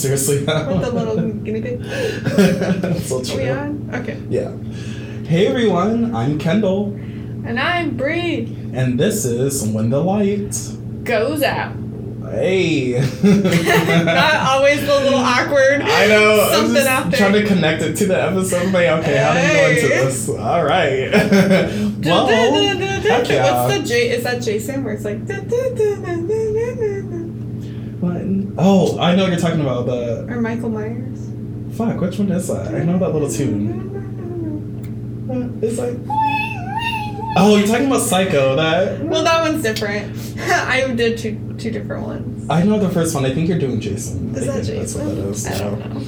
seriously now. With the little guinea pig. so Are true. we on? Okay. Yeah. Hey everyone, I'm Kendall, And I'm Bri. and this is When the Light. Goes out. Hey. Not always the little awkward. I know. I'm Something just out there. trying to connect it to the episode. I'm like, okay, how do we go into this? All right. Well, heck yeah. What's the J? Is that Jason? Where it's like. Oh, I know what you're talking about. The Or Michael Myers. fuck. Which one is that? I know that little tune. Uh, It's like. Oh, you're talking about Psycho. That. Well, that one's different. I did two two different ones. I know the first one. I think you're doing Jason. Is I that think That's Jason? what that is. I don't know.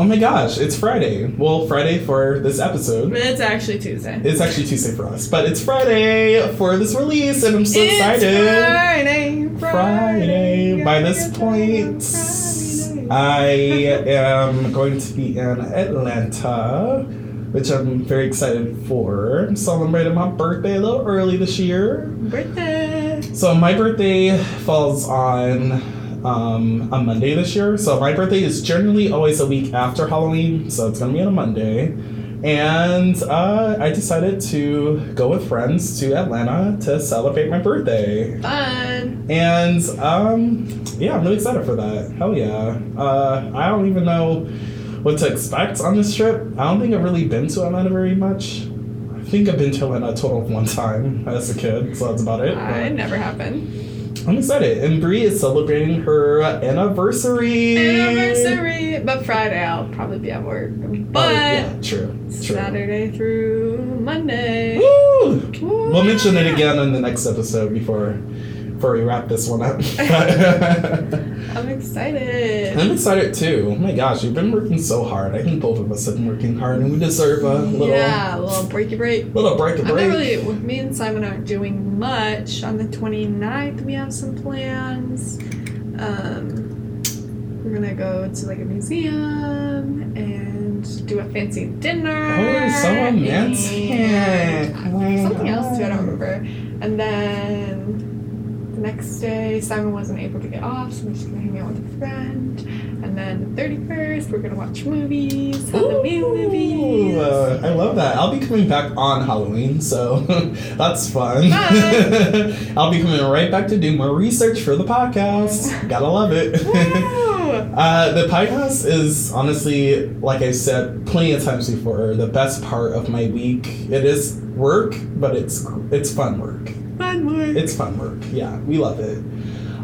Oh my gosh, it's Friday. Well, Friday for this episode. It's actually Tuesday. It's actually Tuesday for us, but it's Friday for this release, and I'm so It's excited. Friday, Friday. By this point, I am going to be in Atlanta, which I'm very excited for. I'm celebrating my birthday a little early this year. birthday. So my birthday falls on um, a Monday this year. So my birthday is generally always a week after Halloween, so it's gonna be on a Monday. And uh, I decided to go with friends to Atlanta to celebrate my birthday. Fun. And um, yeah, I'm really excited for that. Hell yeah. Uh, I don't even know what to expect on this trip. I don't think I've really been to Atlanta very much. I think I've been to Atlanta a total of one time as a kid, so that's about it. Uh, it never happened. I'm excited. And Bri is celebrating her anniversary. Anniversary. But Friday I'll probably be at work. Oh, but Oh, yeah, true. True. Saturday through Monday. Woo! Woo! We'll mention it again in the next episode before before we wrap this one up. I'm excited. I'm excited too. Oh my gosh, you've been working so hard. I think both of us have been working hard, and we deserve a little yeah, a little breaky break. little break a I'm break. really, me and Simon aren't doing much. On the 29th, we have some plans. Um, we're gonna go to like a museum and do a fancy dinner. Oh, so romantic. Something else too, I don't remember. And then the next day, Simon wasn't able to get off, so we're just gonna hang out with a friend. And then the 31st, we're gonna watch movies, Halloween Ooh, movies. uh, I love that. I'll be coming back on Halloween, so that's fun. I'll be coming right back to do more research for the podcast. Gotta love it. Uh, the podcast is honestly, like I said plenty of times before, the best part of my week. It is work, but it's it's fun work. Fun work. It's fun work. Yeah, we love it.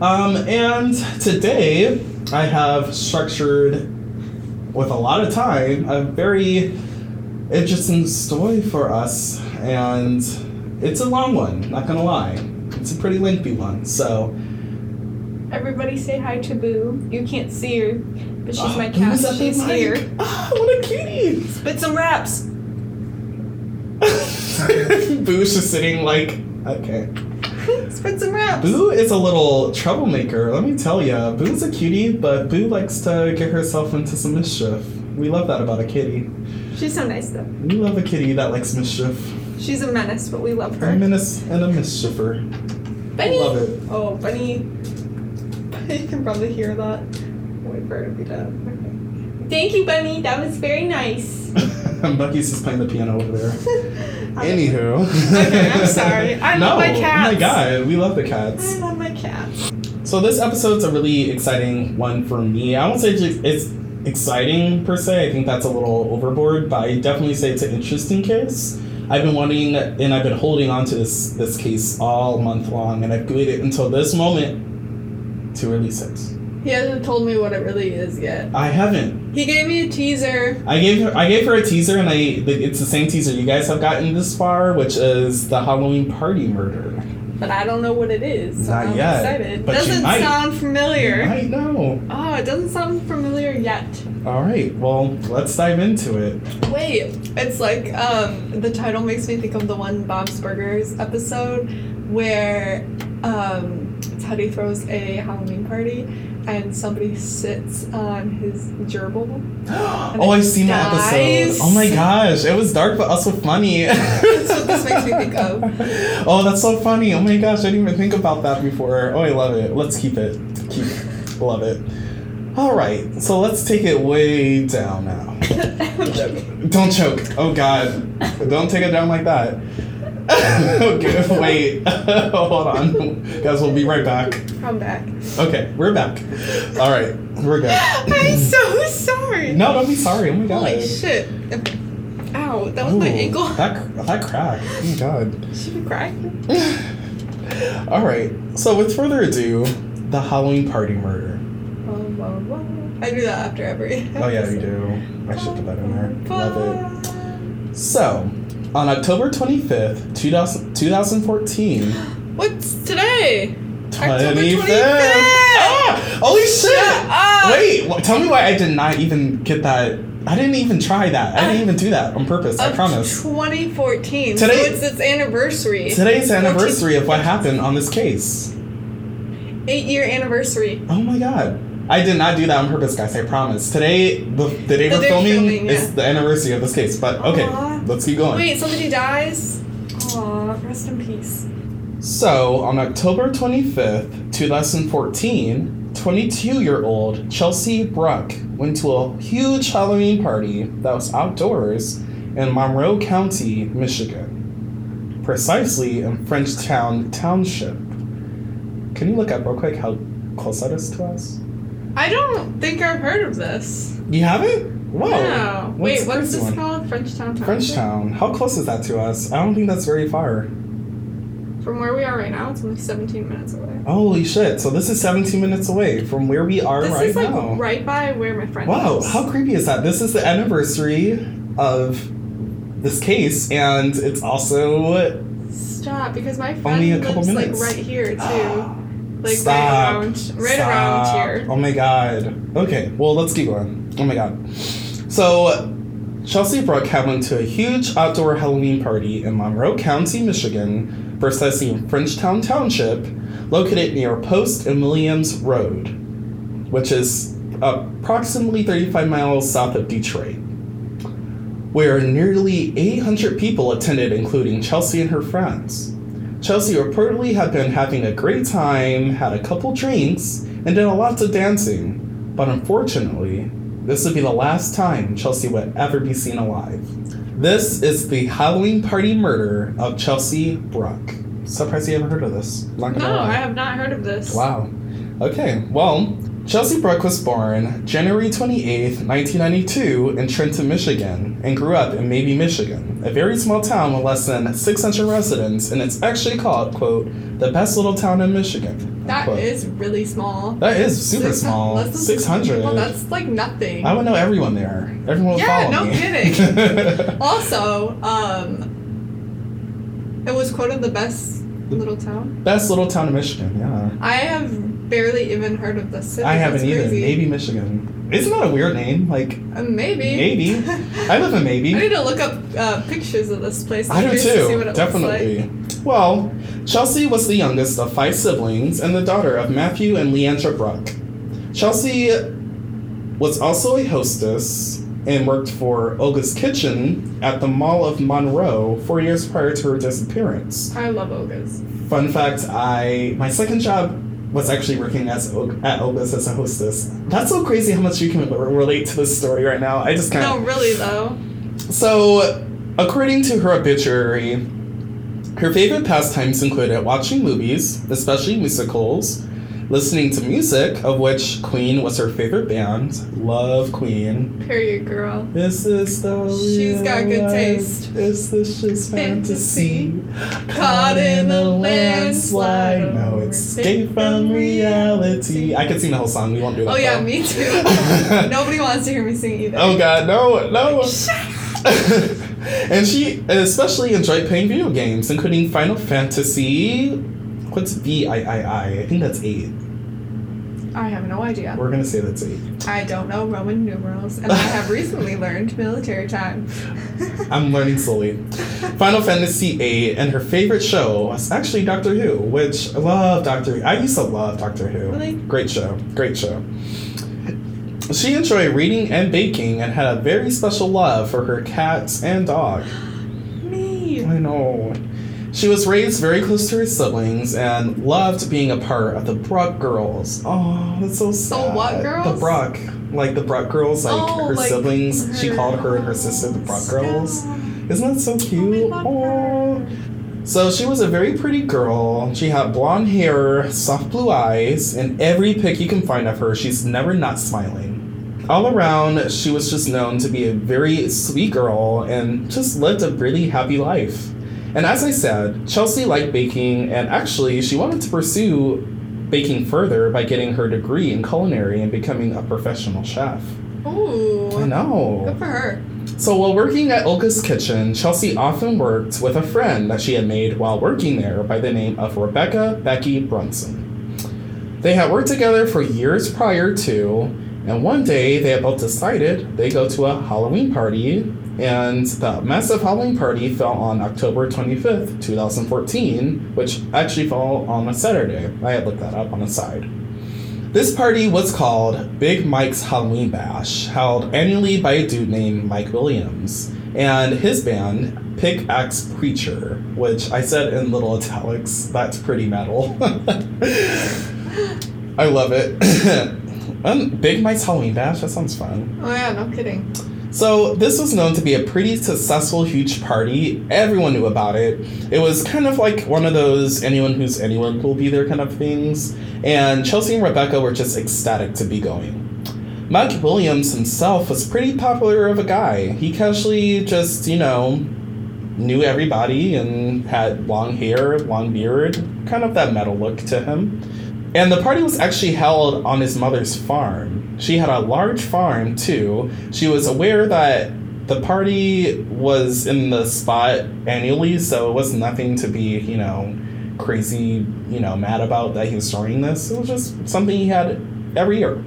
Um, and today I have structured with a lot of time a very interesting story for us, and it's a long one. Not gonna lie, it's a pretty lengthy one. So Everybody say hi to Boo. You can't see her, but she's Oh, my who cat. was at the She's mic? here. Ah, what a cutie! Spit some raps. Boo's just sitting like, okay. Spit some raps. Boo is a little troublemaker, let me tell ya. Boo's a cutie, but Boo likes to get herself into some mischief. We love that about a kitty. She's so nice though. We love a kitty that likes mischief. She's a menace, but we love her. A menace and a mischiefer. Bunny. Love it. Oh, Bunny. You can probably hear that. Wait for her to be done. Okay. Thank you, Bunny. That was very nice. Bucky's just playing the piano over there. Anywho. Okay, I'm sorry. I no, love my Oh my cats. god, we love the cats. I love my cats. So this episode's a really exciting one for me. I won't say it's- it's exciting per se. I think that's a little overboard, but I definitely say it's an interesting case. I've been wanting and I've been holding on to this this case all month long, and I've waited until this moment to release it. He hasn't told me what it really is yet. I haven't. He gave me a teaser. I gave her I gave her a teaser, and I it's the same teaser you guys have gotten this far, which is the Halloween party murder. but I don't know what it is. So Not I'm yet, excited. but doesn't sound familiar. I know. Oh, it doesn't sound familiar yet. All right, well let's dive into it. Wait, it's like um the title makes me think of the one Bob's Burgers episode where um Teddy throws a Halloween party and somebody sits on his gerbil. oh, I've seen that episode. Oh my gosh, it was dark but also funny. That's what this makes me think of. Oh, that's so funny. Oh my gosh, I didn't even think about that before. Oh, I love it. Let's keep it. Keep love it. All right, so let's take it way down now. Don't choke. Oh God, don't take it down like that. Okay, wait. Hold on, guys. We'll be right back. I'm back. Okay, we're back. All right, we're good. I'm so sorry. No, don't be sorry. Oh my God. Holy shit. Ow, that was my ankle. That that crack. Oh my God. Should we cry? All right. So, with further ado, the Halloween party murder. I do that after every. Oh yeah, you do. I should put that in there. Love it. So, on October 25th, 2000, 2014, What's today? October 25th. 25th. Ah! Holy shit! Up! Wait, tell me why I did not even get that. I didn't even try that. I didn't even do that on purpose. I promise. 2014. Today- so it's its anniversary. Today's anniversary of what happened on this case. Eight year anniversary. Oh my god. I did not do that on purpose, guys. I promise. Today, the, the day The we're filming, filming, is yeah. the anniversary of this case. But okay, Aw. let's keep going. Wait, somebody dies? Aw, rest in peace. So, on October 25th, 2014, 22 year old Chelsea Bruck went to a huge Halloween party that was outdoors in Monroe County, Michigan, precisely in Frenchtown Township. Can you look up real quick how close that is to us? I don't think I've heard of this. You haven't? Whoa. No. Wait, what's this one? called? Frenchtown Township? Frenchtown. How close is that to us? I don't think that's very far. From where we are right now, it's only 17 minutes away. Holy shit. So this is 17 minutes away from where we are this right is like now. right by where my friend Wow, lives. how creepy is that? This is the anniversary of this case, and it's also Stop, because my friend Only a couple lives minutes. like right here too. Like Stop. right around right Stop. around here. Oh my god. Okay, well let's keep going. Oh my god. So Chelsea Bruck had went to a huge outdoor Halloween party in Monroe County, Michigan, in Frenchtown Township, located near Post and Williams Road, which is approximately 35 miles south of Detroit. Where nearly 800 people attended, including Chelsea and her friends. Chelsea reportedly had been having a great time, had a couple drinks, and did a lot of dancing. But unfortunately, this would be the last time Chelsea would ever be seen alive. This is the Halloween party murder of Chelsea Bruck. Surprised you haven't heard of this. No, lie. I have not heard of this. Wow. Okay, well, Chelsea Bruck was born January 28th, 1992, in Trenton, Michigan, and grew up in Maybee, Michigan, a very small town with less than 600 residents, and it's actually called, quote, the best little town in Michigan. That is really small. That is super Six- small. 600. Well, that's like nothing. I would know everyone there. Everyone would Yeah, follow no me. kidding. also, um, it was quoted the best little town. best little town in Michigan, yeah. I have barely even heard of this city. I haven't That's either. crazy. Maybee Michigan. Isn't that a weird name? Like, Uh, maybe. Maybe. I live in Maybe. I need to look up uh, pictures of this place. I'm I do curious to see too, definitely. Like. Well, Chelsea was the youngest of five siblings and the daughter of Matthew and Leandra Bruck. Chelsea was also a hostess and worked for Olga's Kitchen at the Mall of Monroe four years prior to her disappearance. I love Olga's. Fun fact: I my second job was actually working as at Olga's as a hostess. That's so crazy how much you can relate to this story right now. I just kind of No, really though. so, according to her obituary, her favorite pastimes included watching movies, especially musicals, listening to music, of which Queen was her favorite band. Love Queen. Period, girl. This is the She's got good life. taste. This is just fantasy? Fantasy. Caught in a landslide. No escape from reality. I could sing the whole song. We won't do that. Oh yeah, though. me too. Nobody wants to hear me sing either. Oh god, no, no. And she especially enjoyed playing video games, including Final Fantasy. What's V I I I? I think that's eight. I have no idea. We're gonna say that's eight. I don't know Roman numerals, and I have recently learned military time. I'm learning slowly. Final Fantasy VIII, and her favorite show was actually Doctor Who, which I love Doctor Who. I used to love Doctor Who. Really? Great show. Great show. She enjoyed reading and baking and had a very special love for her cats and dog. Me. I know. She was raised very close to her siblings and loved being a part of the Bruck girls. Oh, that's so sad. what The girls? Bruck. Like the Bruck girls, like Oh, her like siblings. She called her and her sister the Bruck girls. Isn't that so cute? love Aw. So she was a very pretty girl. She had blonde hair, soft blue eyes, and every pic you can find of her, she's never not smiling. All around, she was just known to be a very sweet girl and just lived a really happy life. And as I said, Chelsea liked baking, and actually, she wanted to pursue baking further by getting her degree in culinary and becoming a professional chef. Ooh. I know. Good for her. So while working at Olga's kitchen, Chelsea often worked with a friend that she had made while working there by the name of Rebecca Becky Brunson. They had worked together for years prior to, and one day they had both decided they go to a Halloween party, and the massive Halloween party fell on October 25th, 2014, which actually fell on a Saturday. I had looked that up on the side. This party was called Big Mike's Halloween Bash, held annually by a dude named Mike Williams, and his band, Pickaxe Preacher, which I said in little italics, that's pretty metal. I love it. um, Big Mike's Halloween Bash, that sounds fun. Oh yeah, no kidding. So, this was known to be a pretty successful, huge party. Everyone knew about it. It was kind of like one of those anyone who's anyone will be there kind of things. And Chelsea and Rebecca were just ecstatic to be going. Mike Williams himself was pretty popular of a guy. He casually just, you know, knew everybody and had long hair, long beard, kind of that metal look to him. And the party was actually held on his mother's farm. She had a large farm too. She was aware that the party was in the spot annually, so it was nothing to be, you know, crazy, you know, mad about that he was throwing this. It was just something he had every year.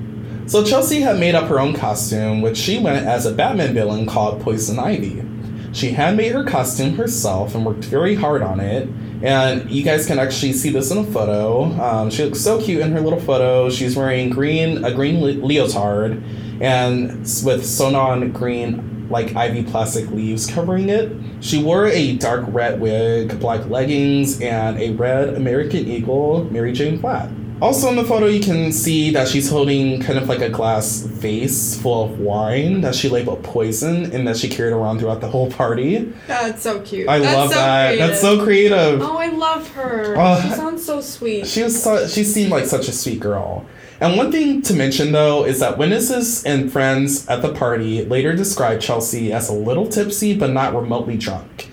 So Chelsea had made up her own costume, which she went as a Batman villain called Poison Ivy. She had made her costume herself and worked very hard on it. And you guys can actually see this in a photo. Um, she looks so cute in her little photo. She's wearing green a green le- leotard, and with sewn-on green like ivy plastic leaves covering it. She wore a dark red wig, black leggings, and a red American Eagle Mary Jane flat. Also in the photo, you can see that she's holding kind of like a glass vase full of wine that she labeled poison and that she carried around throughout the whole party. That's so cute. I That's love so that. Creative. That's so creative. Oh, I love her. Oh, she sounds so sweet. She was so, she seemed like such a sweet girl. And one thing to mention though is that witnesses and friends at the party later described Chelsea as a little tipsy but not remotely drunk,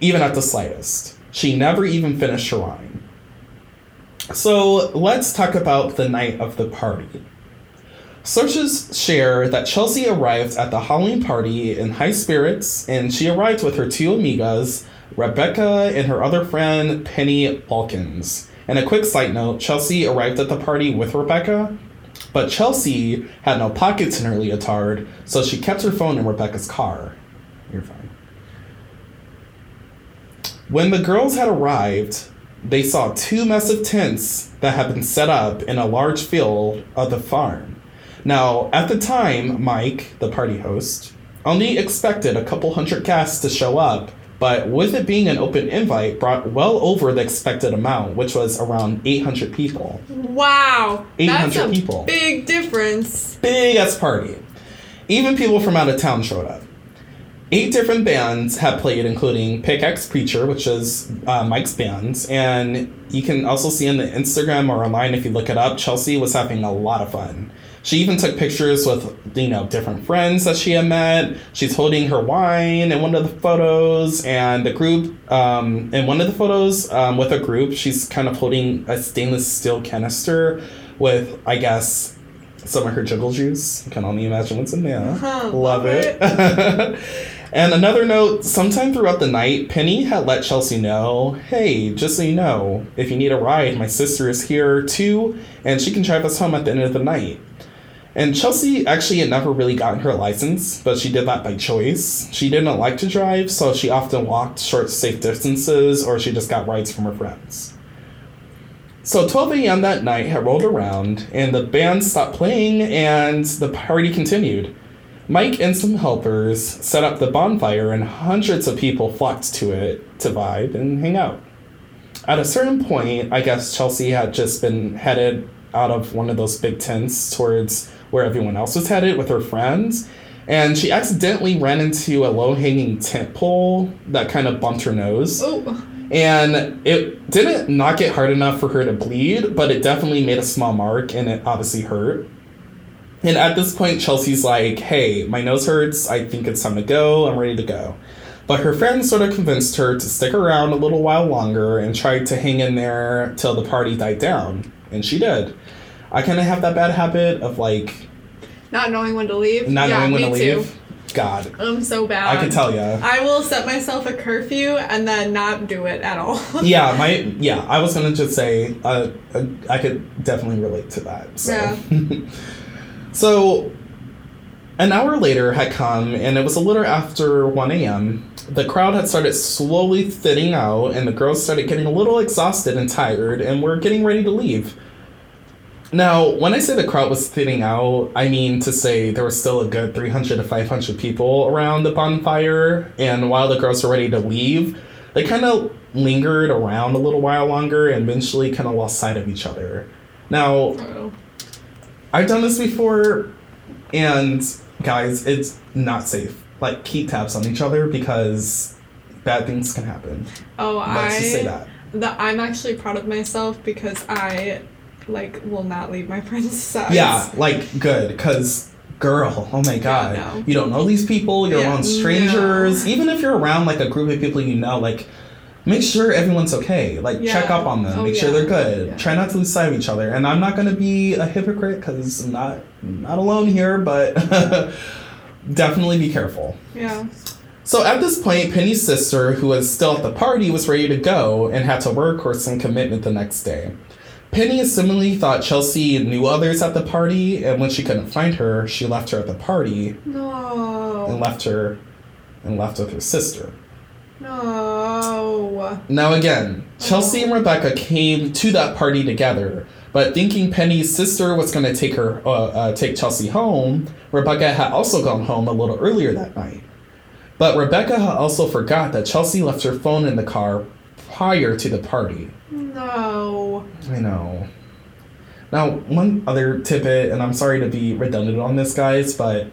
even at the slightest. She never even finished her wine. So let's talk about the night of the party. Sources share that Chelsea arrived at the Halloween party in high spirits, and she arrived with her two amigas, Rebecca and her other friend, Penny Balkins. And a quick side note Chelsea arrived at the party with Rebecca, but Chelsea had no pockets in her leotard, so she kept her phone in Rebecca's car. You're fine. When the girls had arrived, they saw two massive tents that had been set up in a large field of the farm. Now, at the time, Mike, the party host, only expected a couple hundred guests to show up, but with it being an open invite, brought well over the expected amount, which was around 800 people. wow. 800 That's a people. big difference. Big ass party. Even people from out of town showed up. Eight different bands have played, including Pickaxe Preacher, which is uh, Mike's band. And you can also see on the Instagram or online if you look it up, Chelsea was having a lot of fun. She even took pictures with, you know, different friends that she had met. She's holding her wine in one of the photos, and the group, um, in one of the photos um, with a group, she's kind of holding a stainless steel canister with, I guess, some of her jiggle juice. I can only imagine what's in there. Huh, love love it. and another note sometime throughout the night, Penny had let Chelsea know hey, just so you know, if you need a ride, my sister is here too, and she can drive us home at the end of the night. And Chelsea actually had never really gotten her license, but she did that by choice. She didn't like to drive, so she often walked short, safe distances, or she just got rides from her friends. So 12 a.m. that night had rolled around, and the band stopped playing, and the party continued. Mike and some helpers set up the bonfire, and hundreds of people flocked to it to vibe and hang out. at a certain point, I guess Chelsea had just been headed out of one of those big tents towards where everyone else was headed with her friends. And she accidentally ran into a low hanging tent pole that kind of bumped her nose. Oh. And it didn't knock it hard enough for her to bleed, but it definitely made a small mark and it obviously hurt. And at this point, Chelsea's like, hey, my nose hurts. I think it's time to go. I'm ready to go. But her friends sort of convinced her to stick around a little while longer and tried to hang in there till the party died down. And she did. I kind of have that bad habit of like Not knowing when to leave. not yeah, knowing when to me too. leave. God, I'm so bad. I can tell you. I will set myself a curfew and then not do it at all. yeah, my yeah. I was gonna just say uh, uh, I could definitely relate to that. So. Yeah. so, an hour later had come, and it was a little after one a.m. The crowd had started slowly thinning out, and the girls started getting a little exhausted and tired, and were getting ready to leave. Now, when I say the crowd was thinning out, I mean to say there was still a good 300 to 500 people around the bonfire, and while the girls were ready to leave, they kind of lingered around a little while longer and eventually kind of lost sight of each other. Now, Oh. I've done this before, and guys, it's not safe. Like, keep tabs on each other because bad things can happen. Oh, Let's just say I. that. The, I'm actually proud of myself because I, like, will not leave my friends' sides. Yeah, like, good, because. Girl, oh my god. no. You don't know these people, you're Yeah, around strangers. no. Even if you're around like a group of people you know, like make sure everyone's okay. Like check up on them, Oh, make sure they're good. Yeah. Try not to lose sight of each other. And I'm not gonna be a hypocrite because I'm not not alone here, but definitely be careful. Yeah. So at this point, Penny's sister, who was still at the party, was ready to go and had to work or some commitment the next day. Penny similarly thought Chelsea knew others at the party, and when she couldn't find her, she left her at the party No. and left her and left with her sister. No. Now again, Chelsea and Rebecca came to that party together, but thinking Penny's sister was going to take her, uh, uh, take Chelsea home, Rebecca had also gone home a little earlier that night. But Rebecca had also forgot that Chelsea left her phone in the car prior to the party. No. I know. Now, one other tidbit, and I'm sorry to be redundant on this, guys, but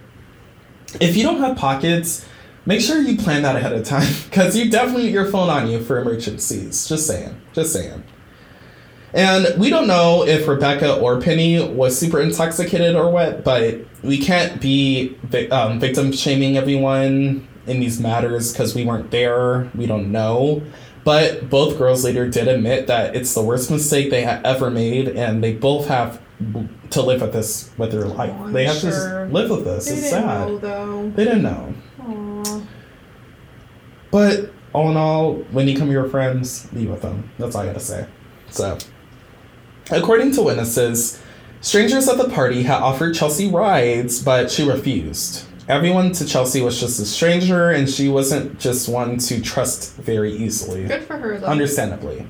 if you don't have pockets, make sure you plan that ahead of time because you definitely need your phone on you for emergencies. Just saying. Just saying. And we don't know if Rebecca or Penny was super intoxicated or what, but we can't be um, victim shaming everyone in these matters because we weren't there. We don't know. But both girls later did admit that it's the worst mistake they had ever made, and they both have to live with this with their life. Oh, they have to sure. just live with this. They it's didn't sad. know though. They didn't know. Aw. But all in all, when you come to your friends, be with them. That's all I gotta say. So, according to witnesses, strangers at the party had offered Chelsea rides, but she refused. Everyone to Chelsea was just a stranger, and she wasn't just one to trust very easily. Good for her though. Understandably.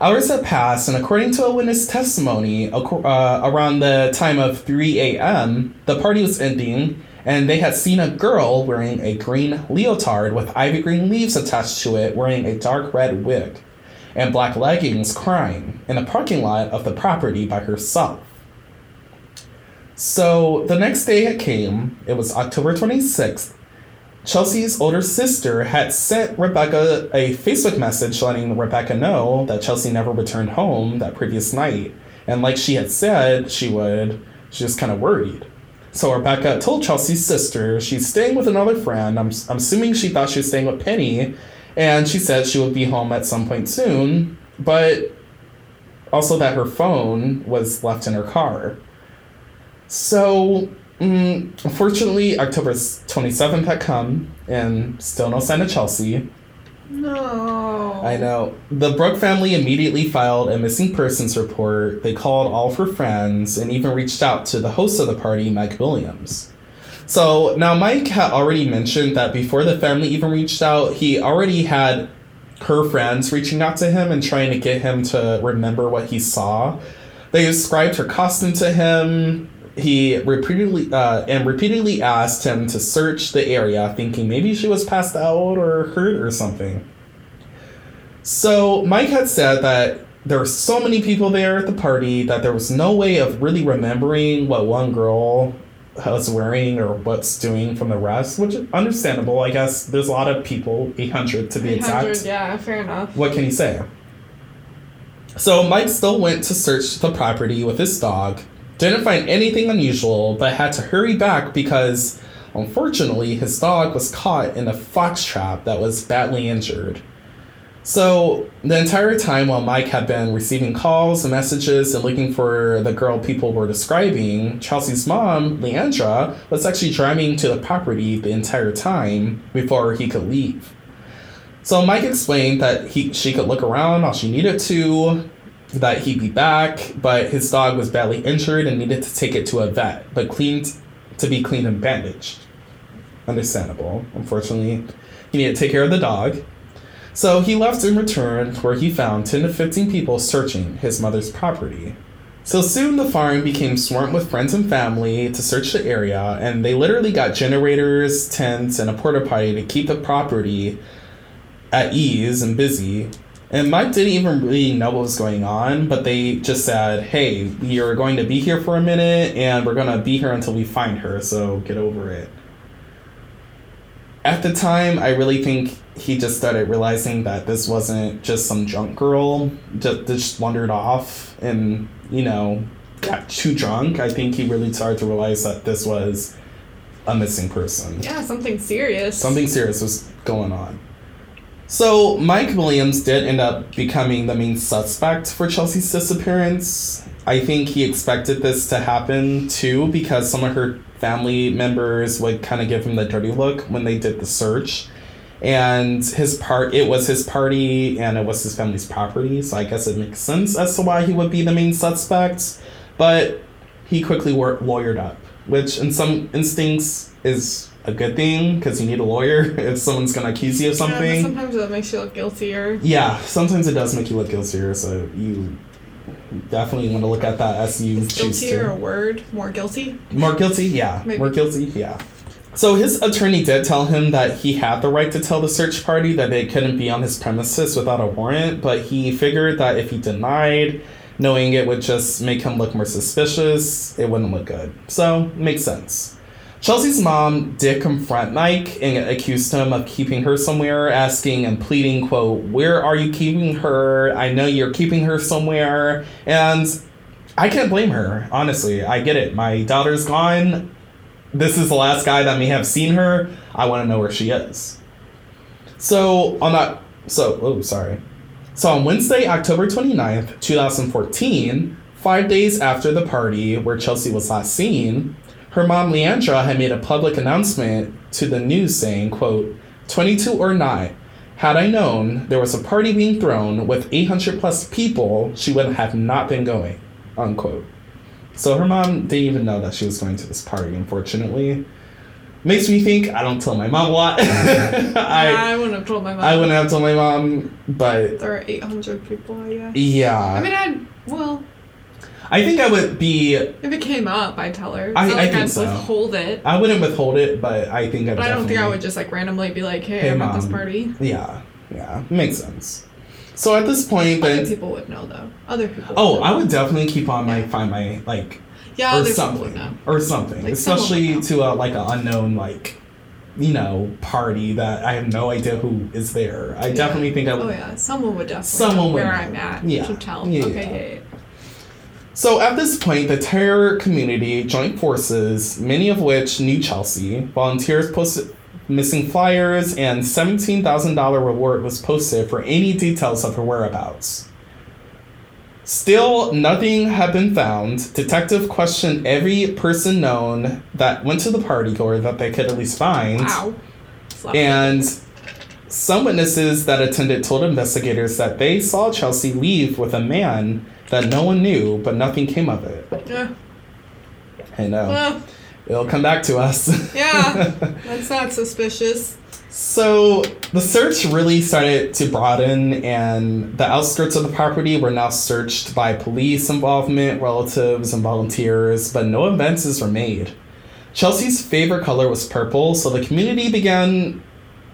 Hours had passed, and according to a witness testimony, uh, around the time of 3 a.m., the party was ending, and they had seen a girl wearing a green leotard with ivy green leaves attached to it, wearing a dark red wig and black leggings, crying in the parking lot of the property by herself. So the next day it came, it was October 26th, Chelsea's older sister had sent Rebecca a Facebook message letting Rebecca know that Chelsea never returned home that previous night. And like she had said she would, she was kind of worried. So Rebecca told Chelsea's sister she's staying with another friend. I'm, I'm assuming she thought she was staying with Penny. And she said she would be home at some point soon, but also that her phone was left in her car. So Mm, unfortunately, October 27th had come, and still no sign of Chelsea. No. I know. The Bruck family immediately filed a missing persons report. They called all of her friends and even reached out to the host of the party, Mike Williams. So now Mike had already mentioned that before the family even reached out, he already had her friends reaching out to him and trying to get him to remember what he saw. They described her costume to him. He repeatedly uh, and repeatedly asked him to search the area, thinking maybe she was passed out or hurt or something. So Mike had said that there were so many people there at the party that there was no way of really remembering what one girl was wearing or what's doing from the rest, which is understandable. I guess there's a lot of people, 800 to be 800, exact. yeah, fair enough. What can you say? So Mike still went to search the property with his dog, didn't find anything unusual, but had to hurry back because unfortunately his dog was caught in a fox trap that was badly injured. So the entire time while Mike had been receiving calls and messages and looking for the girl people were describing, Chelsea's mom, Leandra, was actually driving to the property the entire time before he could leave. So Mike explained that he she could look around all she needed to, that he'd be back, but his dog was badly injured and needed to take it to a vet, but cleaned to be cleaned and bandaged. Understandable. Unfortunately, he needed to take care of the dog. So he left in return, where he found 10 to 15 people searching his mother's property. So soon the farm became swarmed with friends and family to search the area, and they literally got generators, tents, and a porta potty to keep the property at ease and busy. And Mike didn't even really know what was going on, but they just said, hey, you're going to be here for a minute, and we're going to be here until we find her, so get over it. At the time, I really think he just started realizing that this wasn't just some drunk girl just, just wandered off and, you know, got too drunk. I think he really started to realize that this was a missing person. Yeah, something serious. Something serious was going on. So, Mike Williams did end up becoming the main suspect for Chelsea's disappearance. I think he expected this to happen too because some of her family members would kind of give him the dirty look when they did the search. And his part, it was his party and it was his family's property, so I guess it makes sense as to why he would be the main suspect. But he quickly worked lawyered up, which in some instincts is a good thing because you need a lawyer if someone's gonna accuse you of something. Yeah, sometimes that makes you look guiltier. Yeah, sometimes it does make you look guiltier, so you definitely want to look at that as you choose guiltier to. a word? More guilty? More guilty, yeah. Maybe. More guilty, yeah. So his attorney did tell him that he had the right to tell the search party that they couldn't be on his premises without a warrant, but he figured that if he denied, knowing it would just make him look more suspicious, it wouldn't look good. So, makes sense. Chelsea's mom did confront Mike and accused him of keeping her somewhere, asking and pleading, quote, Where are you keeping her? I know you're keeping her somewhere. And I can't blame her, honestly. I get it. My daughter's gone. This is the last guy that may have seen her. I want to know where she is. So, on that, so, oh, sorry. So, on Wednesday, October 29th, 2014, five days after the party where Chelsea was last seen, her mom Leandra had made a public announcement to the news saying, quote, 22 or not, had I known there was a party being thrown with 800 plus people, she would have not been going, unquote. So her mom didn't even know that she was going to this party, unfortunately. Makes me think I don't tell my mom a lot. I, I I wouldn't have told my mom. I wouldn't have told my mom, but There are 800 people, yeah. yeah. I mean, I'd, well, I think I would be if it came up, I'd tell her. It's I- I like think I'd so. withhold it. I wouldn't withhold it, but I think I But I don't think I would just like randomly be like, hey, Hey, I'm at this party. Yeah, yeah, makes sense. So at this point, Other then people would know though. Other people. oh, I would definitely keep on my find my like Yeah, or something would know. or something, Like, especially to a like an unknown like you know party that I have no idea who is there. I Yeah. definitely think I would. Oh yeah, someone would definitely Someone would where know. I'm at. Yeah. To tell. Yeah, okay. So at this point, the terror community joined forces, many of which knew Chelsea. Volunteers posted missing flyers, and $17,000 reward was posted for any details of her whereabouts. Still, nothing had been found. Detective questioned every person known that went to the party or that they could at least find. Wow. And some witnesses that attended told investigators that they saw Chelsea leave with a man that no one knew, but nothing came of it. Yeah. I know. Well, It'll come back to us. yeah. That's not suspicious. so the search really started to broaden, and the outskirts of the property were now searched by police involvement, relatives, and volunteers, but no advances were made. Chelsea's favorite color was purple, so the community began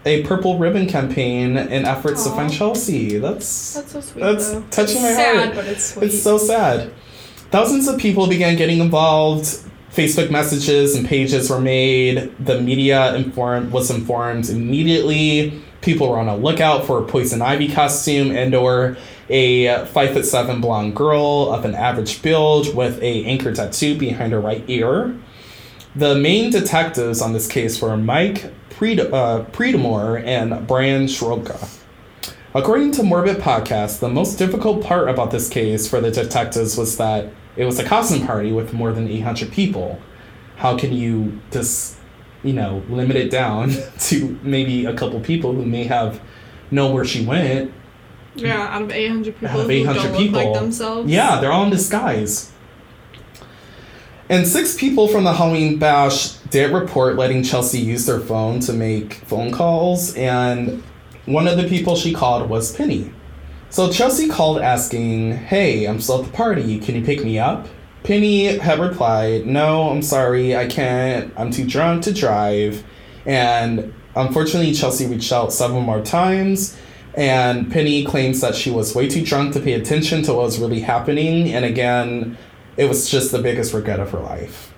a purple ribbon campaign in efforts to find Chelsea. That's That's so sweet. That's though. touching It's my sad, heart. but it's sweet. it's so sad. Thousands of people began getting involved. Facebook messages and pages were made. The media informed was informed immediately. People were on a lookout for a poison ivy costume and or a five foot seven blonde girl of an average build with a anchor tattoo behind her right ear. The main detectives on this case were Mike Pred- uh, Predamore and Brian Schroka. According to Morbid Podcast, the most difficult part about this case for the detectives was that it was a costume party with more than 800 people. How can you just, you know, limit it down to maybe a couple people who may have know where she went? yeah, out of 800 people Out of who 800 don't people. look like themselves. Yeah, they're all in disguise. And six people from the Halloween bash did report letting Chelsea use their phone to make phone calls, and one of the people she called was Penny. So Chelsea called asking, Hey, I'm still at the party, can you pick me up? Penny had replied, No, I'm sorry, I can't, I'm too drunk to drive. And unfortunately, Chelsea reached out several more times, and Penny claims that she was way too drunk to pay attention to what was really happening, and again, it was just the biggest regret of her life.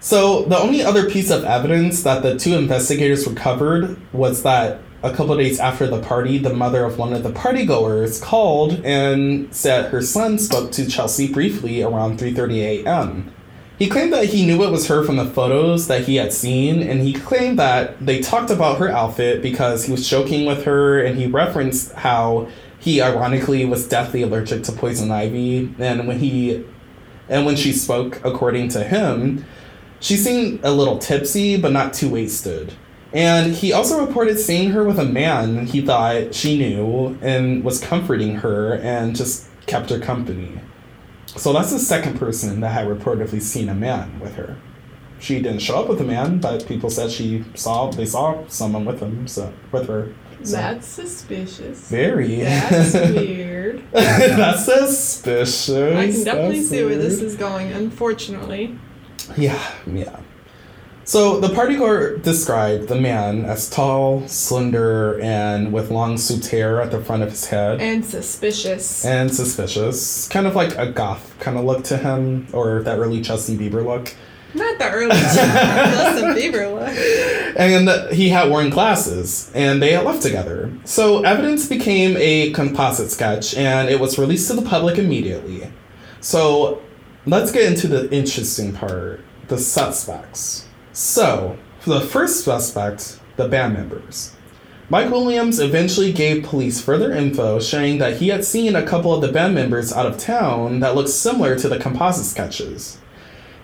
So, the only other piece of evidence that the two investigators recovered was that a couple days after the party, the mother of one of the partygoers called and said her son spoke to Chelsea briefly around 3:30 a.m. He claimed that he knew it was her from the photos that he had seen, and he claimed that they talked about her outfit because he was joking with her, and he referenced how he ironically was deathly allergic to poison ivy, and when he and when she spoke, according to him, she seemed a little tipsy, but not too wasted. And he also reported seeing her with a man he thought she knew and was comforting her and just kept her company. So that's the second person that had reportedly seen a man with her. She didn't show up with a man, but people said she saw they saw someone with him, so with her. That's suspicious. very. That's weird. that's suspicious. I can definitely That's see where this is going, unfortunately. Yeah, yeah. So the partygoer described the man as tall, slender, and with long soutane at the front of his head. And suspicious. and suspicious. Kind of like a goth kind of look to him, or that early Justin Bieber look. Not the early Justin Bieber look. And he had worn glasses, and they had left together. So evidence became a composite sketch, and it was released to the public immediately. So let's get into the interesting part the suspects. So, for the first suspect, the band members. Mike Williams eventually gave police further info showing that he had seen a couple of the band members out of town that looked similar to the composite sketches.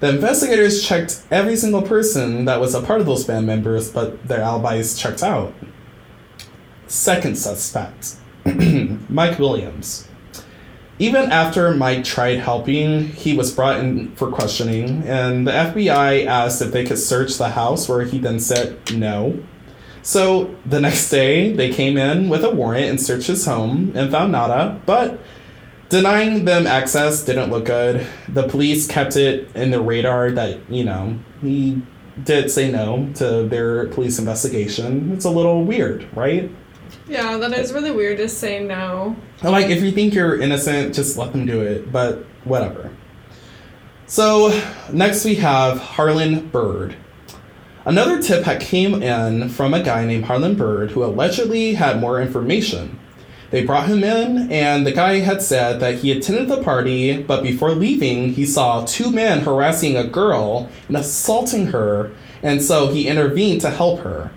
The investigators checked every single person that was a part of those band members, but their alibis checked out. Second suspect, Mike Williams. Even after Mike tried helping, he was brought in for questioning, and the FBI asked if they could search the house, where he then said no. So the next day, they came in with a warrant and searched his home and found nada, but denying them access didn't look good. The police kept it in the radar that, you know, he did say no to their police investigation. It's a little weird, right? Yeah, that is really weird to say no. Like, if you think you're innocent, just let them do it, but whatever. So, next we have Harlan Bird. Another tip had came in from a guy named Harlan Bird who allegedly had more information. They brought him in, and the guy had said that he attended the party, but before leaving, he saw two men harassing a girl and assaulting her, and so he intervened to help her.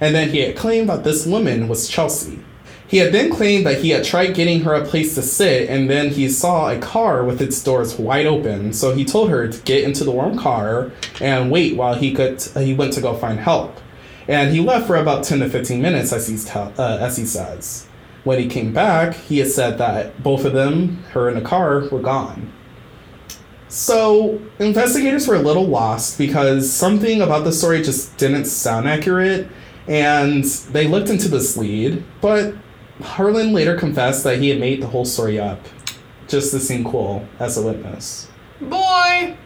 And then he had claimed that this woman was Chelsea. He had then claimed that he had tried getting her a place to sit, and then he saw a car with its doors wide open. So he told her to get into the warm car and wait while he could. He went to go find help, and he left for about ten to fifteen minutes, as he's uh, as he says. When he came back, he had said that both of them, her and the car, were gone. So investigators were a little lost because something about the story just didn't sound accurate, and they looked into this lead, but Harlan later confessed that he had made the whole story up just to seem cool as a witness. Boy!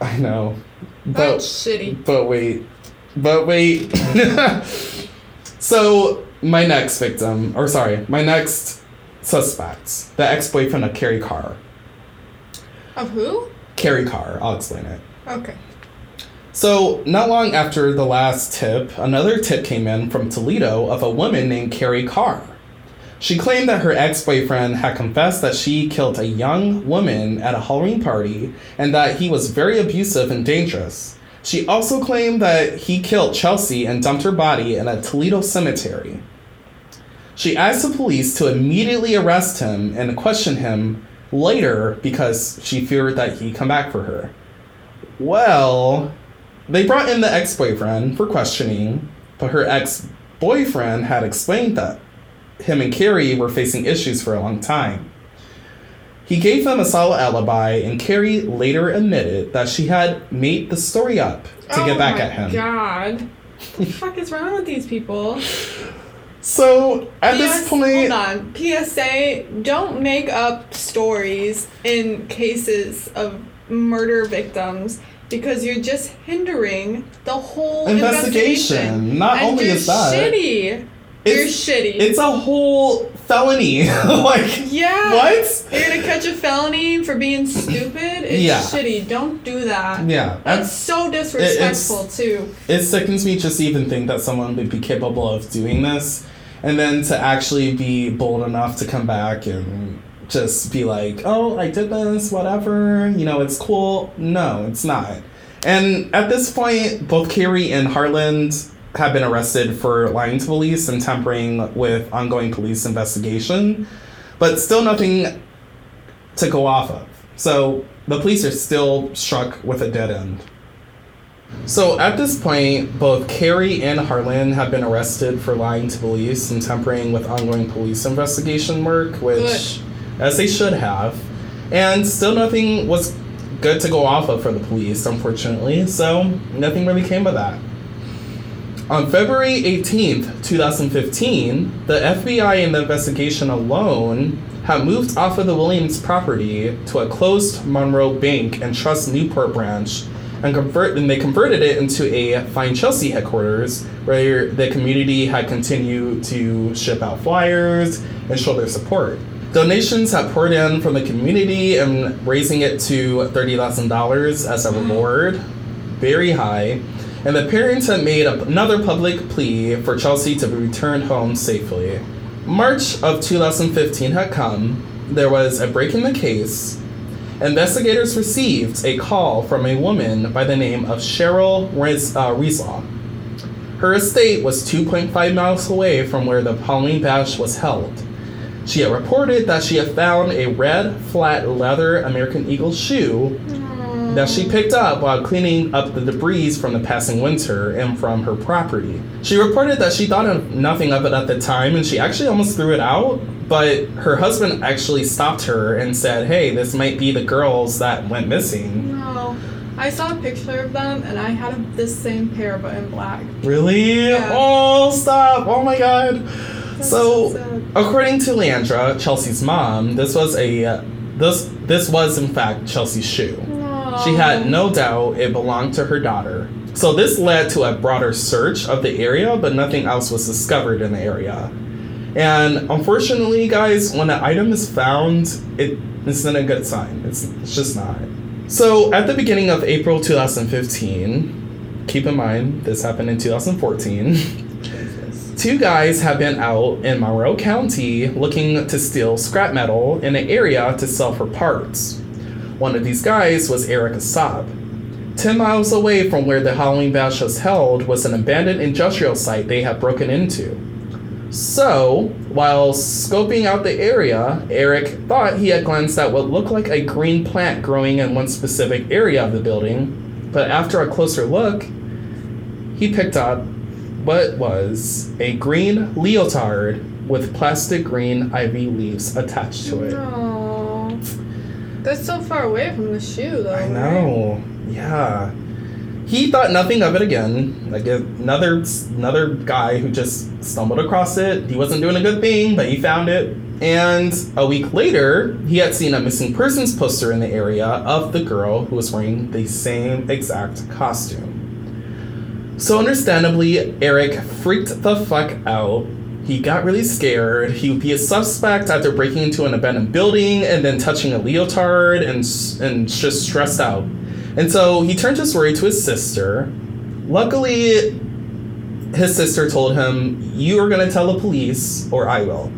I know. That's But shitty. but wait. But wait. So my next victim, or sorry, my next suspect, the ex-boyfriend of Carrie Carr. Of who? Carrie Carr. I'll explain it. Okay. So, not long after the last tip, another tip came in from Toledo of a woman named Carrie Carr. She claimed that her ex boyfriend had confessed that she killed a young woman at a Halloween party and that he was very abusive and dangerous. She also claimed that he killed Chelsea and dumped her body in a Toledo cemetery. She asked the police to immediately arrest him and question him later because she feared that he'd come back for her. Well, they brought in the ex boyfriend for questioning, but her ex boyfriend had explained that him and Carrie were facing issues for a long time. He gave them a solid alibi, and Carrie later admitted that she had made the story up to get oh back at him. Oh God. What the fuck is wrong with these people? So at PS, this point, hold on. PSA: Don't make up stories in cases of murder victims because you're just hindering the whole Investigation. investigation. Not And only you're is that- shitty. you're it's, shitty. it's a whole felony. like yeah. what? You're gonna catch a felony for being stupid. It's Yeah. shitty. Don't do that. Yeah, That's so disrespectful too. it sickens me just to even think that someone would be capable of doing this and then to actually be bold enough to come back and just be like oh i did this whatever you know it's cool. No it's not. And at this point both carrie and harland have been arrested for lying to police and tampering with ongoing police investigation but still nothing to go off of. So the police are still struck with a dead end so at this point, both Carrie and Harlan have been arrested for lying to police and tampering with ongoing police investigation work, which, as they should have. And still nothing was good to go off of for the police, unfortunately, so nothing really came of that. On February 18th, 2015, the FBI in the investigation alone had moved off of the Williams property to a closed Monroe Bank and Trust Newport branch and convert and they converted it into a Fine Chelsea headquarters where the community had continued to ship out flyers and show their support. Donations had poured in from the community and raising it to $30,000 as a reward, very high. And the parents had made another public plea for Chelsea to be returned home safely. March of 2015 had come. There was a break in the case, Investigators received a call from a woman by the name of Cheryl Riz, uh, Rieslaw. Her estate was 2.5 miles away from where the Halloween bash was held. She had reported that she had found a red, flat leather American Eagle shoe that she picked up while cleaning up the debris from the passing winter and from her property. She reported that she thought of nothing of it at the time and she actually almost threw it out, but her husband actually stopped her and said, Hey, this might be the girls that went missing. No. I saw a picture of them and I had this same pair but in black. Really? Yeah. Oh, stop. Oh my god. That's So, sad. according to Leandra, Chelsea's mom, this was a uh, this this was in fact Chelsea's shoe. No. She had no doubt it belonged to her daughter. So this led to a broader search of the area, but nothing else was discovered in the area. And unfortunately, guys, when an item is found, it it isn't a good sign. It's, it's just not. So at the beginning of April 2015, keep in mind this happened in 2014. Jesus. Two guys have been out in Monroe County looking to steal scrap metal in an area to sell for parts. One of these guys was Eric Assab. Ten miles away from where the Halloween bash was held was an abandoned industrial site they had broken into. So, while scoping out the area, Eric thought he had glanced at what looked like a green plant growing in one specific area of the building, but after a closer look, he picked up what was a green leotard with plastic green ivy leaves attached to it. No. That's so far away from the shoe, though. I right? know. Yeah. He thought nothing of it again. Like another another guy who just stumbled across it. He wasn't doing a good thing, but he found it. And a week later, he had seen a missing persons poster in the area of the girl who was wearing the same exact costume. So understandably, Eric freaked the fuck out. He got really scared. He would be a suspect after breaking into an abandoned building and then touching a leotard and and just stressed out. And so he turned his story to his sister. Luckily, his sister told him, "You are going to tell the police, or I will."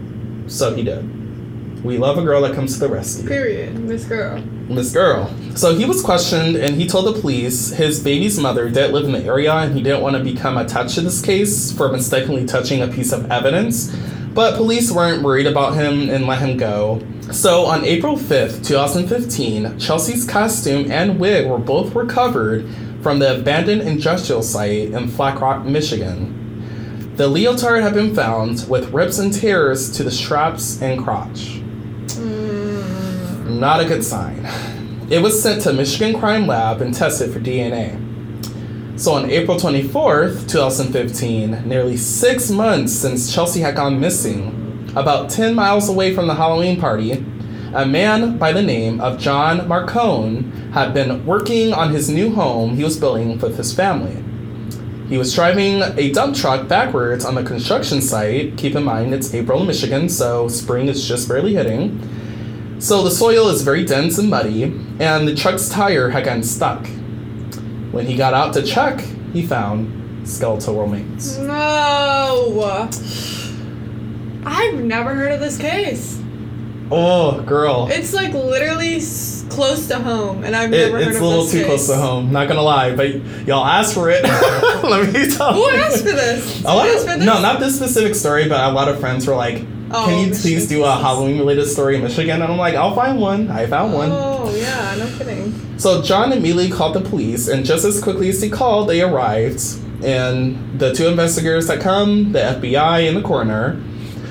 So he did. We love a girl that comes to the rescue. Period. Miss Girl. Miss Girl. So he was questioned and he told the police his baby's mother did live in the area and he didn't want to become attached to this case for mistakenly touching a piece of evidence. But police weren't worried about him and let him go. So on April 5th, 2015, Chelsea's costume and wig were both recovered from the abandoned industrial site in Flat Rock, Michigan. The leotard had been found with rips and tears to the straps and crotch. Mm. Not a good sign. It was sent to Michigan Crime Lab and tested for DNA. So on April 24th, 2015, nearly six months since Chelsea had gone missing, about 10 miles away from the Halloween party, a man by the name of John Marcone had been working on his new home he was building with his family. He was driving a dump truck backwards on the construction site. Keep in mind it's April in Michigan, so spring is just barely hitting. So the soil is very dense and muddy, and the truck's tire had gotten stuck. When he got out to check, he found skeletal remains. No. I've never heard of this case. Oh, girl. It's like literally s- close to home, and I've It- never heard of it. it's a little too case. close to home, not gonna lie, but y'all asked for it. Let me tell Who you. asked for this? A lot of, asked for this? no, not this specific story, but a lot of friends were like, Oh, "Can you Michigan please do a. Halloween related story in Michigan?" And I'm like, "I'll find one." I found one. Oh yeah, no kidding. So John immediately called the police, and just as quickly as he called, they arrived. And the two investigators that come, the FBI and the coroner.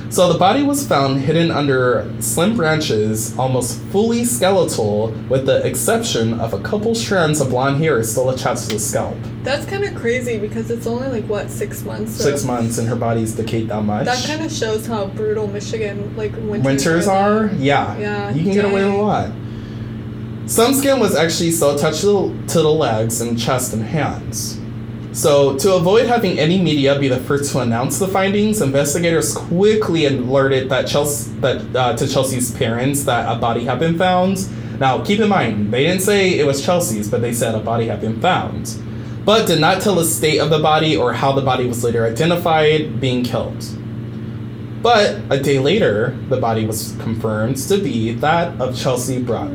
So the body was found hidden under slim branches, almost fully skeletal, with the exception of a couple strands of blonde hair still attached to the scalp. That's kind of crazy because it's only like what six months. so Six months, and her body's decayed that much. That kind of shows how brutal Michigan like winters, Winters are, yeah. Yeah, You can get away with a lot. Some skin was actually still attached to the legs and chest and hands. So, to avoid having any media be the first to announce the findings, investigators quickly alerted that Chelsea, that, uh, to Chelsea's parents that a body had been found. Now, keep in mind, they didn't say it was Chelsea's, but they said a body had been found. But did not tell the state of the body or how the body was later identified being killed. But a day later, the body was confirmed to be that of Chelsea Bruck.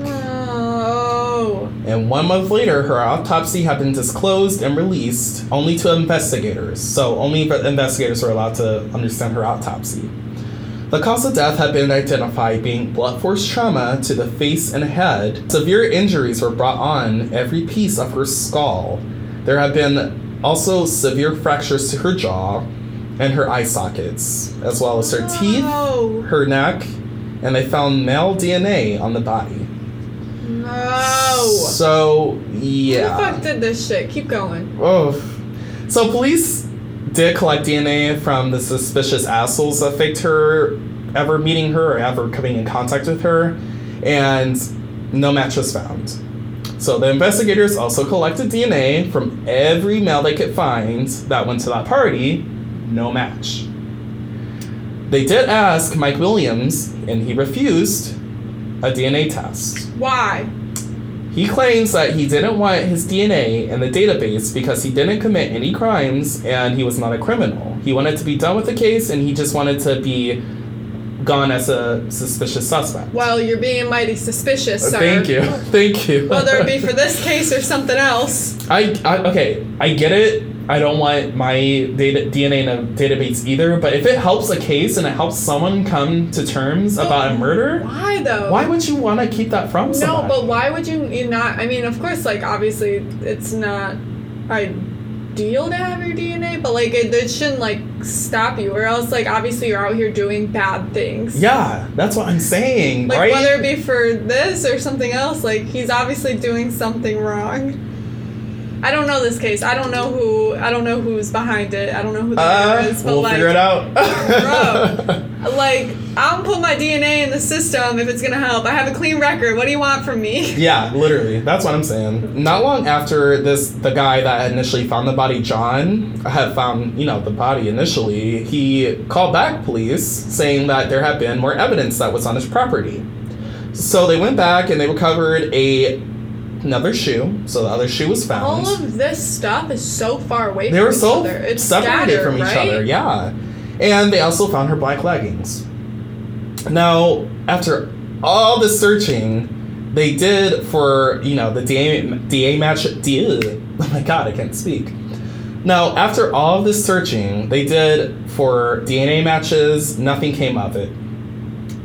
And one month later, her autopsy had been disclosed and released only to investigators. So only investigators were allowed to understand her autopsy. The cause of death had been identified being blunt force trauma to the face and head. Severe injuries were brought on every piece of her skull. There had been also severe fractures to her jaw and her eye sockets, as well as her teeth, her neck, and they found male DNA on the body. No. So, yeah. Who the fuck did this shit? Keep going. Oh. So police did collect DNA from the suspicious assholes that faked her ever meeting her or ever coming in contact with her, and no match was found. So the investigators also collected DNA from every male they could find that went to that party, no match. They did ask Mike Williams, and he refused a DNA test. Why? He claims that he didn't want his DNA in the database because he didn't commit any crimes and he was not a criminal. He wanted to be done with the case and he just wanted to be gone as a suspicious suspect. Well, you're being mighty suspicious, sir. Thank you. Thank you. Whether it be for this case or something else. I, I okay, I get it. I don't want my data, DNA in a database either, but if it helps a case and it helps someone come to terms about a murder, Why though? why would you want to keep that from No, somebody? but why would you, you not? I mean, of course, like obviously, it's not ideal to have your DNA, but like it, it shouldn't like stop you, or else like obviously you're out here doing bad things. yeah, that's what I'm saying, Like right? whether it be for this or something else, like he's obviously doing something wrong. I don't know this case. I don't know who. I don't know who's behind it. I don't know who the Uh, is. But we'll like, figure it out. Bro. like I'll put my DNA in the system if it's gonna help. I have a clean record. What do you want from me? Yeah, literally. That's what I'm saying. Not long after this, the guy that initially found the body, John, had found, you know, the body initially, he called back police saying that there had been more evidence that was on his property. So they went back and they recovered a another shoe. So the other shoe was found. All of this stuff is so far away they from were each so other. It's separated scattered, from each right? other, yeah. And they also found her black leggings. Now, after all the searching, they did for you know the DA DA match. DA, oh my god, I can't speak. Now, after all of this searching, they did for DNA matches. Nothing came of it,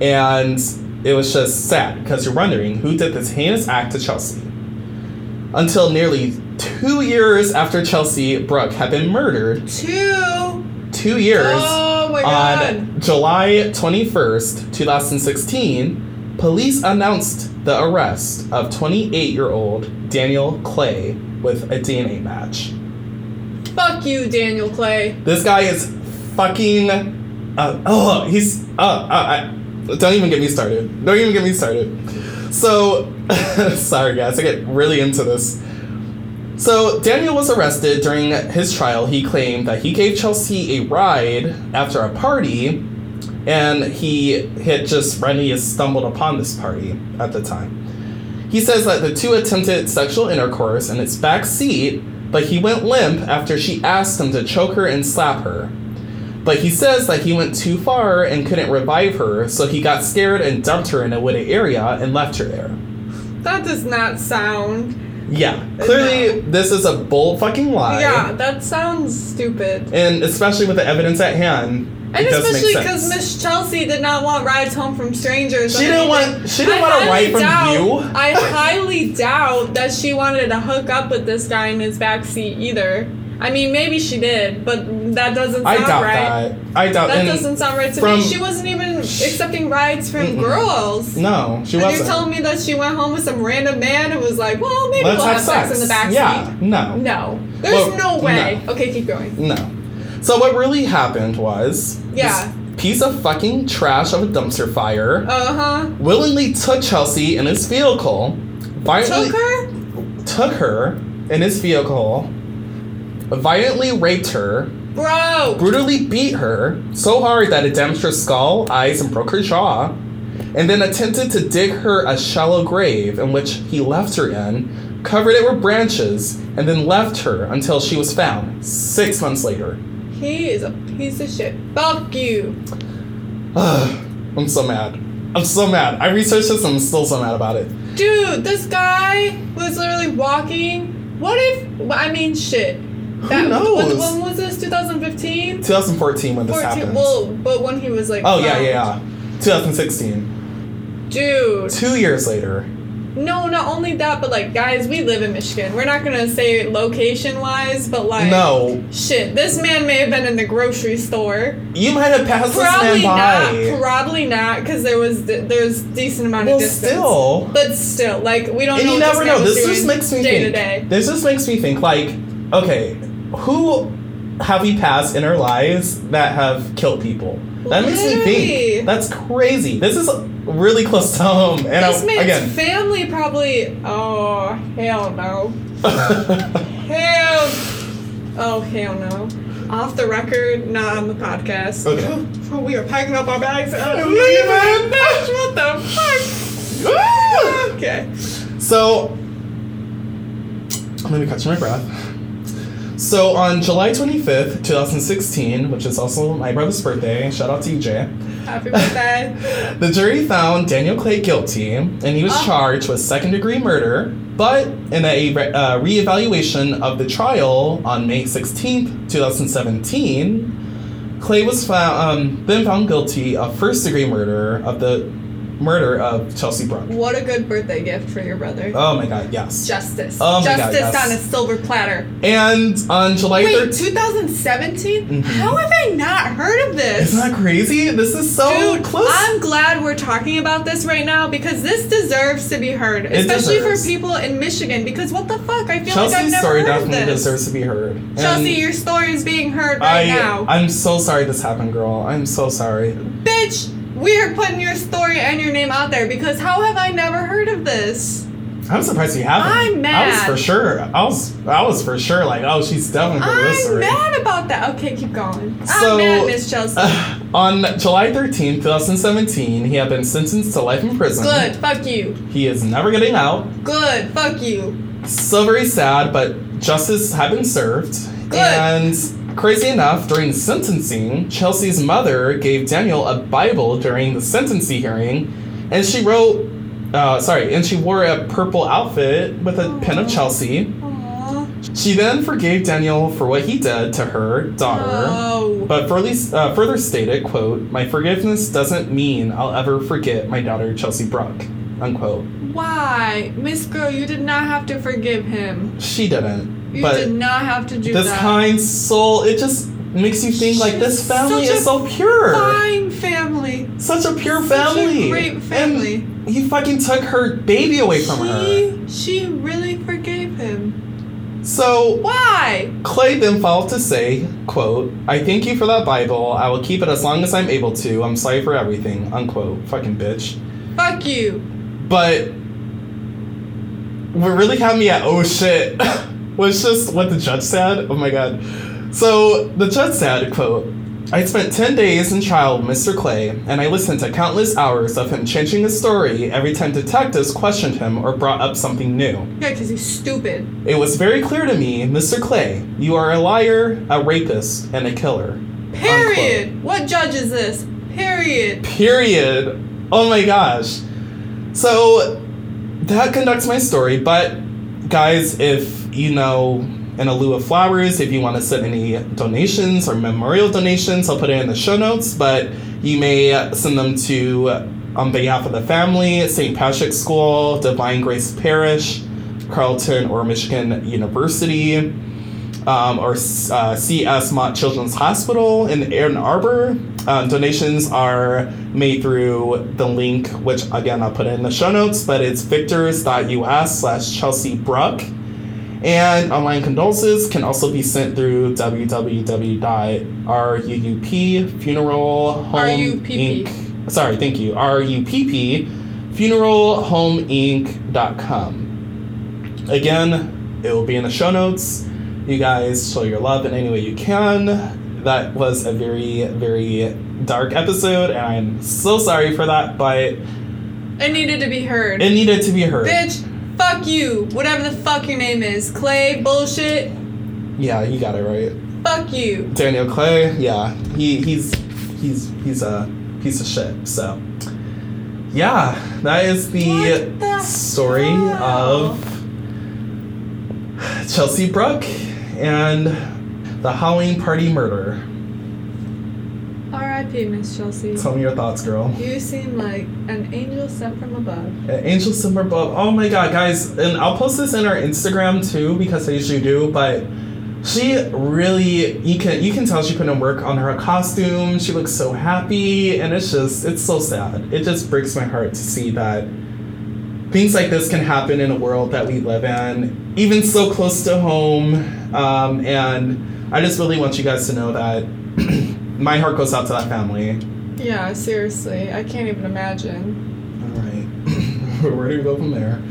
and it was just sad because you're wondering who did this heinous act to Chelsea. Until nearly two years after Chelsea Bruck had been murdered, Two. two years Oh my god. on July 21st, 2016, police announced the arrest of 28 year old Daniel Clay with a DNA match. Fuck you, Daniel Clay. This guy is fucking. Uh, oh, he's. Uh, uh, I, don't even get me started. Don't even get me started. So, sorry guys, I get really into this. So, Daniel was arrested during his trial. He claimed that he gave Chelsea a ride after a party, and he had just randomly stumbled upon this party at the time. He says that the two attempted sexual intercourse in its back seat, but he went limp after she asked him to choke her and slap her. But he says that he went too far and couldn't revive her, so he got scared and dumped her in a wooded area and left her there. That does not sound. Yeah, clearly this is a bold fucking lie. Yeah, that sounds stupid. And especially with the evidence at hand, And it especially because. Miss Chelsea did not want rides home from strangers. She didn't want- she didn't I want a ride from doubt- you. I highly doubt that she wanted to hook up with this guy in his backseat either. I mean, maybe she did, but that doesn't sound right. I doubt right. that. I doubt That and doesn't sound right to from- me. She wasn't even accepting rides from Mm-mm. girls. No, she and wasn't. you're telling me that she went home with some random man and was like, well, maybe Let's we'll have sex, sex. in the backseat. Yeah, no. No. There's Well, no way. Okay, keep going. No. So what really happened was Yeah. this piece of fucking trash of a dumpster fire Uh huh. willingly took Chelsea in his vehicle, violently Took her? took her in his vehicle, violently raped her, Bro! brutally beat her so hard that it damaged her skull, eyes, and broke her jaw, and then attempted to dig her a shallow grave in which he left her in, covered it with branches, and then left her until she was found six months later. He is a piece of shit. Fuck you. I'm so mad. I'm so mad. I researched this and I'm still so mad about it. Dude, this guy was literally walking. What if. I mean, shit. That, knows? When, when was this? 2015? 2014 when this 14. happened. Well, but when he was like. oh, yeah, yeah, yeah. 2016. Dude. Two years later. No, not only that, but like, guys, we live in Michigan. We're not gonna say location wise, but like. No. Shit, this man may have been in the grocery store. You might have passed Probably this man not. by. Probably not, because there was there's decent amount Well, of distance. still. But still, like we don't And know. you never this know. This just makes me day think. to day. This just makes me think like, okay, who have we passed in our lives that have killed people? That makes me Literally. think. That's crazy. This is really close to home. And This I, man's again, family probably. Oh hell no. Hell. Oh hell no. Off the record, not on the podcast. Okay. Oh, oh, we are packing up our bags and leaving. what the fuck? Ah! okay. So, let me catch my breath. So, on July 25th, 2016, which is also my brother's birthday, shout out to EJ, Happy birthday. the jury found Daniel Clay guilty and he was Oh. charged with second degree murder. But in a re- uh, reevaluation of the trial on May 16th, 2017, Clay was found, um, then found guilty of first degree murder of the murder of Chelsea Bruck. What a good birthday gift for your brother. Oh my god, yes. Justice. Oh my God, Justice yes. on a silver platter. And on July Wait, 13th. 2017? Mhm. How have I not heard of this? Isn't that crazy? This is so Dude, close. I'm glad we're talking about this right now because this deserves to be heard, especially for people in Michigan. Because what the fuck? I feel like I've Chelsea's never story heard of definitely this. deserves to be heard. And Chelsea, your story is being heard right I, now. I'm so sorry this happened, girl. I'm so sorry. Bitch, we are putting your story and your name out there because how have I never heard of this? I'm surprised you haven't. I'm mad. I was for sure. I was. I was for sure. Like, oh, she's definitely heard of this I'm story. mad about that. Okay, keep going. So, I'm mad, Miss Chelsea. on July 13th, 2017, he had been sentenced to life in prison. Good, fuck you. He is never getting out. Good, fuck you. So very sad, but justice had been served. Good. And crazy enough, during sentencing, Chelsea's mother gave Daniel a Bible during the sentencing hearing, and she wrote, uh, sorry, and she wore a purple outfit with a pin of Chelsea. Aww. She then forgave Daniel for what he did to her daughter. No. But further, uh, further stated, quote, My forgiveness doesn't mean I'll ever forget my daughter Chelsea Bruck, unquote. Why? Miss Girl, you did not have to forgive him. She didn't. You but did not have to do that. this that. kind soul, it just makes you think like this family is a so pure. Fine family. Such a pure Such a family. great family. And he fucking took her baby away from her. she, she really forgave him. So Why? Clay then followed to say, quote, I thank you for that Bible. I will keep it as long as I'm able to. I'm sorry for everything, unquote. Fucking bitch. Fuck you. But what really had me at oh shit was just what the judge said. Oh my god. So the judge said, quote, I spent 10 days in trial with Mr. Clay, and I listened to countless hours of him changing his story every time detectives questioned him or brought up something new. Yeah, because he's stupid. It was very clear to me, Mr. Clay, you are a liar, a rapist, and a killer. Period. What judge is this? Period. Period. Oh my gosh. So that conducts my story, but guys, if you know, in a lieu of flowers, if you want to send any donations or memorial donations, I'll put it in the show notes, but you may send them to, on behalf of the family, St. Patrick's School, Divine Grace Parish, Carleton or Michigan University, um, or uh, CS Mott Children's Hospital in Ann Arbor. Um, donations are made through the link, which again I'll put in the show notes, but it's victors.us slash Chelsea Bruck. And online condolences can also be sent through www.rupp funeral home RUPP. inc. Sorry, thank you. RUPP funeralhomeinc.com. Again, it will be in the show notes. You guys show your love in any way you can. That was a very, very dark episode, and I'm so sorry for that, but it needed to be heard. It needed to be heard. Bitch, fuck you. Whatever the fuck your name is. Clay, bullshit. Yeah, you got it right. Fuck you. Daniel Clay, yeah, he he's he's he's a piece of shit. So, yeah, that is the, the story hell? of Chelsea Bruck and the Halloween party murder. R.I.P. Miss Chelsea. Tell me your thoughts, girl. You seem like an angel sent from above. Uh, Angel sent from above. Oh my god, guys, and I'll post this in our Instagram too because I usually do, but she really you can you can tell she put in work on her costume. She looks so happy, and it's just it's so sad. It just breaks my heart to see that things like this can happen in a world that we live in, even so close to home. Um, and I just really want you guys to know that my heart goes out to that family. Yeah, seriously. I can't even imagine. All right, where do we go from there?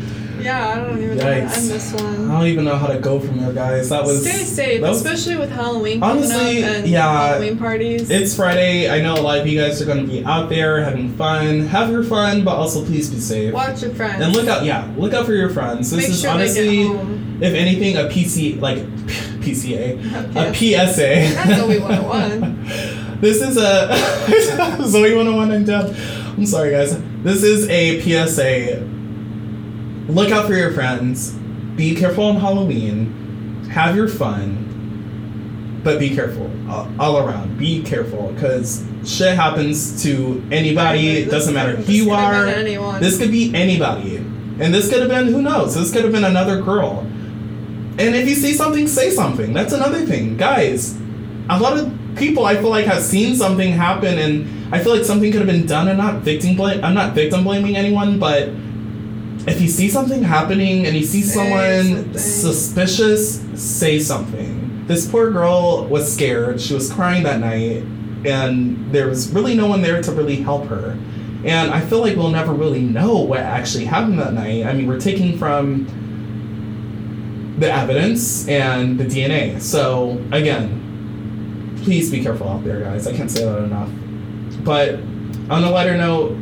Yeah, I don't even know how to Yikes. end this I don't even know how to go from there, guys. That was Stay safe, was- especially with Halloween Honestly, up and yeah, Halloween parties. It's Friday. I know a lot of you guys are going to be out there having fun. Have your fun, but also please be safe. Watch your friends. And look out, yeah, look out for your friends. This Make is sure honestly, they get home. if anything, a PC like PCA, a PSA. That's Zoe 101. this is a Zoe 101 and Deb. I'm sorry, guys. This is a PSA. Look out for your friends. Be careful on Halloween. Have your fun. but be careful all, all around. Be careful because shit happens to anybody. It doesn't matter who you this could have are. This could be anybody. And this could have been, who knows? This could have been another girl. And if you see something, say something. That's another thing. Guys, a lot of people I feel like have seen something happen and I feel like something could have been done and not victim blame I'm not victim blaming anyone, but if you see something happening and you see someone suspicious, say something. This poor girl was scared. She was crying that night and there was really no one there to really help her. And I feel like we'll never really know what actually happened that night. I mean, we're taking from the evidence and the DNA. So, again, please be careful out there, guys. I can't say that enough. But on a lighter note,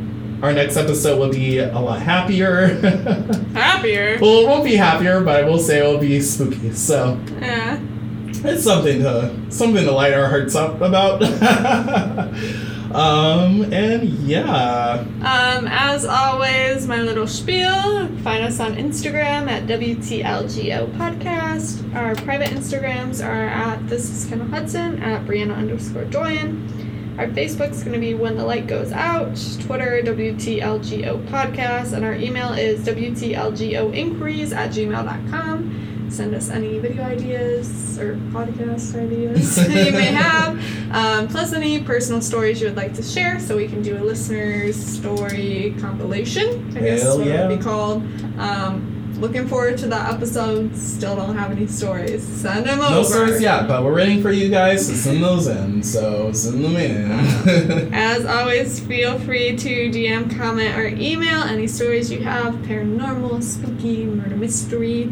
our next episode will be a lot happier. Happier. well, it won't be happier, but I will say it will be spooky. So, Yeah. it's something to something to light our hearts up about. um, and yeah. Um, as always, my little spiel. Find us on Instagram at WTLGO Podcast. Our private Instagrams are at This is Kendall Hudson, at Brianna underscore Joyan. Our Facebook's going to be When the Light Goes Out, Twitter, WTLGO Podcast, and our email is WTLGOinquiries at gmail.com. Send us any video ideas or podcast ideas you may have, um, plus any personal stories you would like to share, so we can do a listener's story compilation. I guess Hell what it would be called. Um, looking forward to that episode. Still don't have any stories. Send them No over. No stories yet, but we're waiting for you guys to send those in. So send them in. As always, feel free to DM, comment, or email any stories you have paranormal, spooky, murder mystery.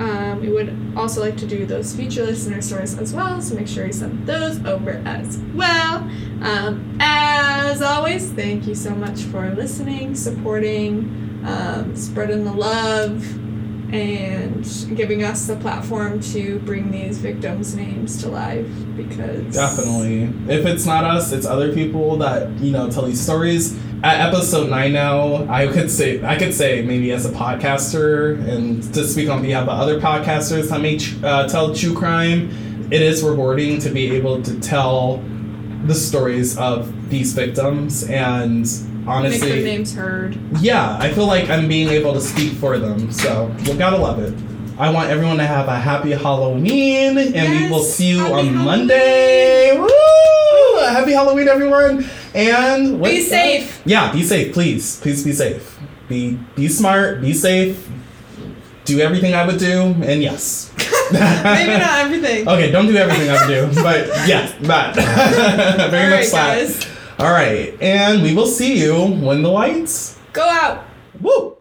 Um, we would also like to do those feature listener stories as well, so make sure you send those over as well. Um, as always, thank you so much for listening, supporting, um, spreading the love, and giving us the platform to bring these victims' names to life because Definitely. If it's not us, it's other people that you know tell these stories. At episode nine now, I could say I could say maybe as a podcaster and to speak on behalf of other podcasters that may uh, tell true crime, it is rewarding to be able to tell the stories of these victims and make honestly their names heard. yeah, I feel like I'm being able to speak for them. So you gotta love it. I want everyone to have a happy Halloween, and we will see you on Halloween. Monday. Woo! Happy Halloween, everyone! And Be safe. Yeah, be safe, please. Please be safe. Be be smart. Be safe. Do everything I would do, and yes. Maybe not everything. Okay, don't do everything I would do, but yes, that. Very All much right. All right, and we will see you when the lights. Go out. Woo!